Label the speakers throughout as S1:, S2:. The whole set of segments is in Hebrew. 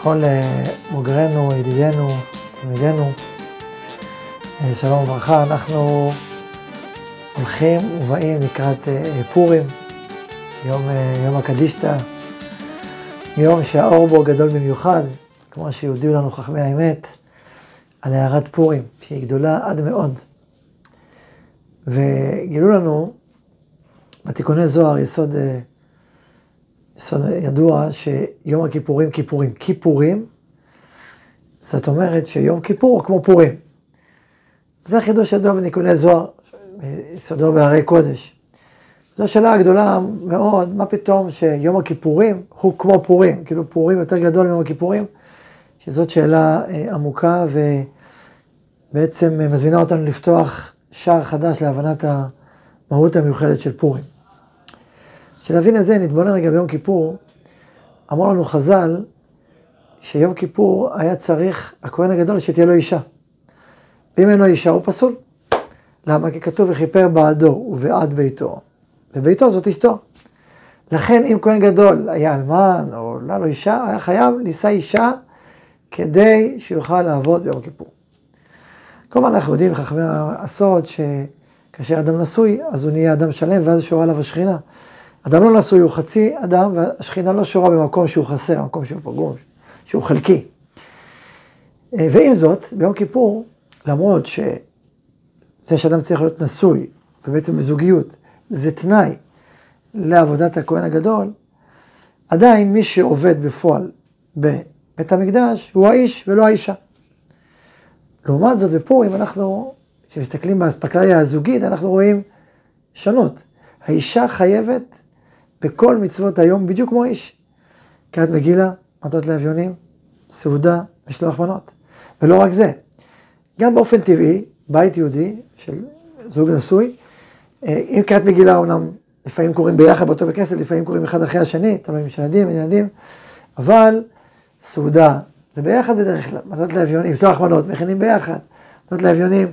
S1: לכל בוגרינו, ידידינו, תלמידינו, שלום וברכה, אנחנו הולכים ובאים לקראת פורים, יום, יום הקדישתא, יום שהאור בו גדול במיוחד, כמו שהודיעו לנו חכמי האמת, על הערת פורים, שהיא גדולה עד מאוד. וגילו לנו בתיקוני זוהר יסוד ידוע שיום הכיפורים כיפורים. כיפורים, זאת אומרת שיום כיפור הוא כמו פורים. זה חידוש ידוע בתיקוני זוהר, יסודו בהרי קודש. זו שאלה גדולה מאוד, מה פתאום שיום הכיפורים הוא כמו פורים, כאילו פורים יותר גדול מיום הכיפורים, שזאת שאלה עמוקה ובעצם מזמינה אותנו לפתוח שער חדש להבנת המהות המיוחדת של פורים. כשנבין את זה, נתבונן רגע ביום כיפור, אמר לנו חז"ל, שיום כיפור היה צריך, הכהן הגדול, שתהיה לו אישה. ואם אין לו אישה, הוא פסול. למה? כי כתוב, וכיפר בעדו ובעד ביתו. וביתו זאת אשתו. לכן, אם כהן גדול היה אלמן, או לא לו אישה, היה חייב לישא אישה כדי שיוכל לעבוד ביום כיפור. כמובן, אנחנו יודעים, חכמי הסוד, שכאשר אדם נשוי, אז הוא נהיה אדם שלם, ואז שורה עליו השכינה. אדם לא נשוי הוא חצי אדם, והשכינה לא שורה במקום שהוא חסר, במקום שהוא פגום, שהוא חלקי. ועם זאת, ביום כיפור, למרות שזה שאדם צריך להיות נשוי, ובעצם בזוגיות, זה תנאי לעבודת הכהן הגדול, עדיין מי שעובד בפועל בבית המקדש הוא האיש ולא האישה. לעומת זאת בפורים אנחנו, כשמסתכלים באספקלריה הזוגית, אנחנו רואים שונות. האישה חייבת בכל מצוות היום בדיוק כמו איש. קריאת מגילה, מתות לאביונים, סעודה, משלוח מנות. ולא רק זה, גם באופן טבעי, בית יהודי של זוג נשוי, אם קריאת מגילה אומנם לפעמים קוראים ביחד באותו בית כנסת, לפעמים קוראים אחד אחרי השני, תלוי אם יש ילדים, ילדים, אבל סעודה זה ביחד בדרך כלל, מתות לאביונים, משלוח מנות, מכינים ביחד, מתות לאביונים,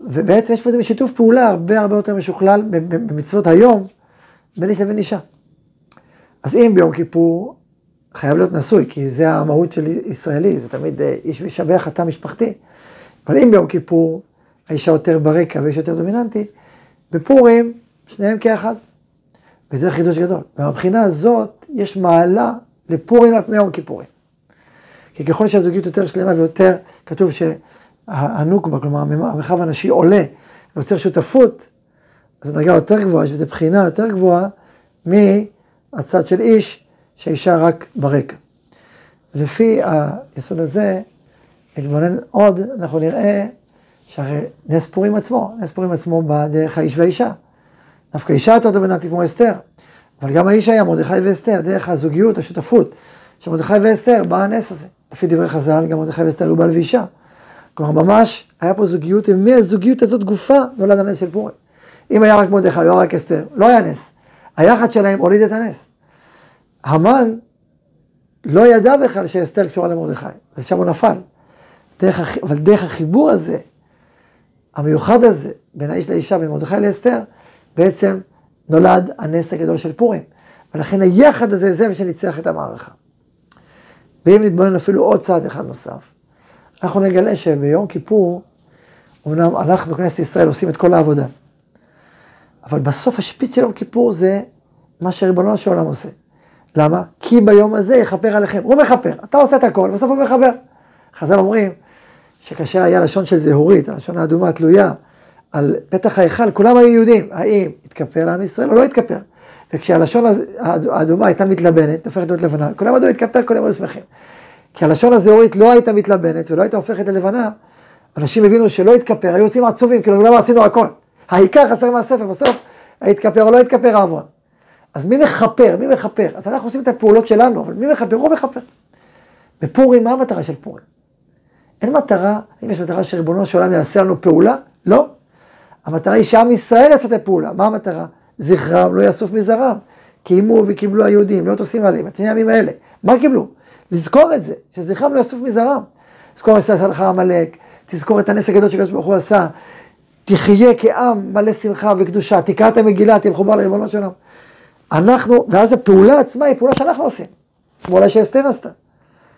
S1: ובעצם יש פה איזה שיתוף פעולה הרבה הרבה יותר משוכלל במצוות היום, בין איש לבין אישה. אז אם ביום כיפור חייב להיות נשוי, כי זה המהות של ישראלי, זה תמיד איש ואישה ביחד, תא משפחתי, אבל אם ביום כיפור האישה יותר ברקע ויש יותר דומיננטי, בפורים שניהם כאחד. וזה חידוש גדול. ומבחינה הזאת יש מעלה לפורים על פני יום כיפורים. כי ככל שהזוגיות יותר שלמה ויותר, כתוב שהנוקבה, כלומר המרחב הנשי עולה, ויוצר שותפות, אז הדרגה יותר גבוהה, יש בזה בחינה יותר גבוהה מהצד של איש, שהאישה רק ברקע. לפי היסוד הזה, נתבונן עוד, אנחנו נראה שהרי נס פורים עצמו, נס פורים עצמו בא דרך האיש והאישה. דווקא אישה יותר דומיננטית כמו אסתר, אבל גם האיש היה מרדכי ואסתר, דרך הזוגיות, השותפות של מרדכי ואסתר, בא הנס הזה. לפי דברי חז"ל, גם מרדכי ואסתר היו בעל ואישה. כלומר, ממש היה פה זוגיות, ומהזוגיות הזאת גופה נולד הנס של פורים. אם היה רק מרדכי, או רק אסתר, לא היה נס. היחד שלהם הוליד את הנס. המן לא ידע בכלל שאסתר קשורה למרדכי, ושם הוא נפל. דרך, אבל דרך החיבור הזה, המיוחד הזה, בין האיש לאישה, בין מרדכי לאסתר, בעצם נולד הנס הגדול של פורים. ולכן היחד הזה זה מה שניצח את המערכה. ואם נתבונן אפילו עוד צעד אחד נוסף, אנחנו נגלה שביום כיפור, אמנם אנחנו, כנסת ישראל, עושים את כל העבודה. אבל בסוף השפיץ של יום כיפור זה מה שריבונו של עולם עושה. למה? כי ביום הזה יכפר עליכם. הוא מכפר, אתה עושה את הכל, בסוף הוא מכפר. חז"ל אומרים שכאשר היה לשון של זהורית, הלשון האדומה תלויה על פתח ההיכל, כולם היו יהודים. האם התכפר לעם ישראל או לא התכפר? וכשהלשון האדומה הייתה מתלבנת, הופכת להיות לבנה, כולם ידעו להתכפר, כולם היו שמחים. כי הלשון הזהורית לא הייתה מתלבנת ולא הייתה הופכת ללבנה, אנשים הבינו שלא התכפר, היו יוצאים עצובים, כאילו למה עשינו הכל. העיקר חסר מהספר, בסוף התכפר או לא התכפר העוון. אז מי מכפר? מי מכפר? אז אנחנו עושים את הפעולות שלנו, אבל מי מכפר? הוא מכפר. בפורים, מה המטרה של פורים? אין מטרה, אם יש מטרה שריבונו של עולם יעשה לנו פעולה, לא. המטרה היא שעם ישראל יעשה את הפעולה. מה המטרה? זכרם לא יאסוף מזרם. קיימו וקיבלו היהודים, להיות עושים עליהם, את הימים האלה. מה קיבלו? לזכור את זה, שזכרם לא יאסוף מזרם. תזכור את עשה לך עמלק, תזכור את הנס הגדול שקדוש ברוך הוא עשה. תחיה כעם מלא שמחה וקדושה, תקרא את המגילה, תהיה מחובר לריבונו של עולם. אנחנו, ואז הפעולה עצמה היא פעולה שאנחנו עושים. כמו אולי שאסתר עשתה.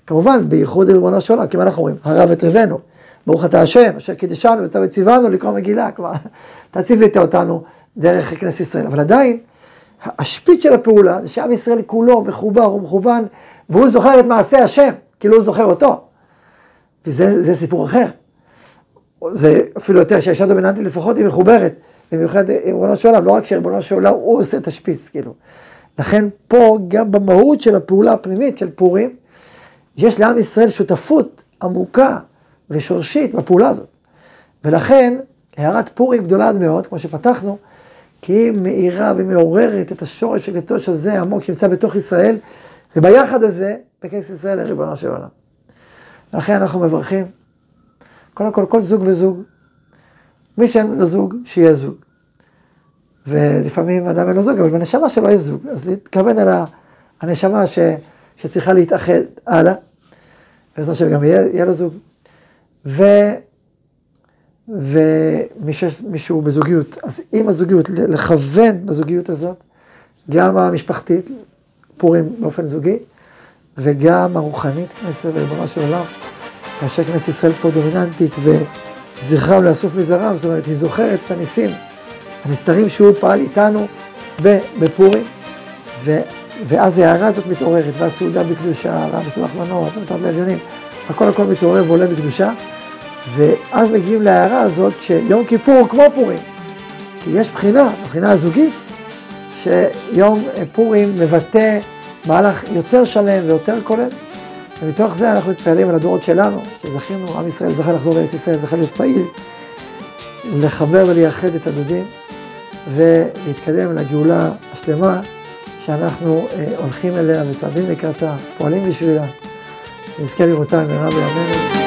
S1: כמובן, בייחוד ריבונו של עולם, כי מה אנחנו רואים? הרב את רבנו, ברוך אתה השם, אשר קידשנו וצו וציוונו לקרוא מגילה, כלומר, אתה ציווית אותנו דרך כנסת ישראל, אבל עדיין, השפיץ של הפעולה זה שעם ישראל כולו מחובר ומכוון, והוא זוכר את מעשה השם, כאילו הוא זוכר אותו. וזה סיפור אחר. זה אפילו יותר, שהאישה דומיננטית לפחות היא מחוברת, במיוחד עם ריבונו של עולם, לא רק שריבונו של עולם הוא עושה את השפיץ, כאילו. לכן פה, גם במהות של הפעולה הפנימית של פורים, יש לעם ישראל שותפות עמוקה ושורשית בפעולה הזאת. ולכן, הערת פורים גדולה מאוד, כמו שפתחנו, כי היא מאירה ומעוררת את השורש הקדוש הזה העמוק שנמצא בתוך ישראל, וביחד הזה, בכנסת ישראל לריבונו של עולם. לכן אנחנו מברכים, קודם כל, כל זוג וזוג. מי שאין לו זוג, שיהיה זוג. ולפעמים אדם אין לו זוג, אבל בנשמה שלו יש זוג. אז להתכוון על הנשמה ש, שצריכה להתאחד הלאה, בעזרת השם גם יהיה, יהיה לו זוג. ו... ומי שהוא בזוגיות, אז עם הזוגיות, לכוון בזוגיות הזאת, גם המשפחתית, פורים באופן זוגי, וגם הרוחנית, כנסת וריבונו של עולם, כאשר כנסת ישראל פה דומיננטית וזכרם לאסוף מזרם, זאת אומרת, היא זוכרת את הניסים, הנסתרים שהוא פעל איתנו בפורים, ו, ואז ההערה הזאת מתעוררת, והסעודה בקדושה, והמשלוח מנות, ומתנות לעליונים, הכל הכל מתעורר ועולה בקדושה. ואז מגיעים להערה הזאת שיום כיפור הוא כמו פורים. כי יש בחינה, הבחינה הזוגית, שיום פורים מבטא מהלך יותר שלם ויותר כולל. ומתוך זה אנחנו מתפעלים על הדורות שלנו, שזכינו, עם ישראל זכה לחזור לארץ ישראל, זכה להיות פעיל, לחבר ולייחד את הדודים, ולהתקדם לגאולה השלמה שאנחנו אה, הולכים אליה וצועדים לקראתה, פועלים בשבילה. נזכה לראותה במהרה בימינו.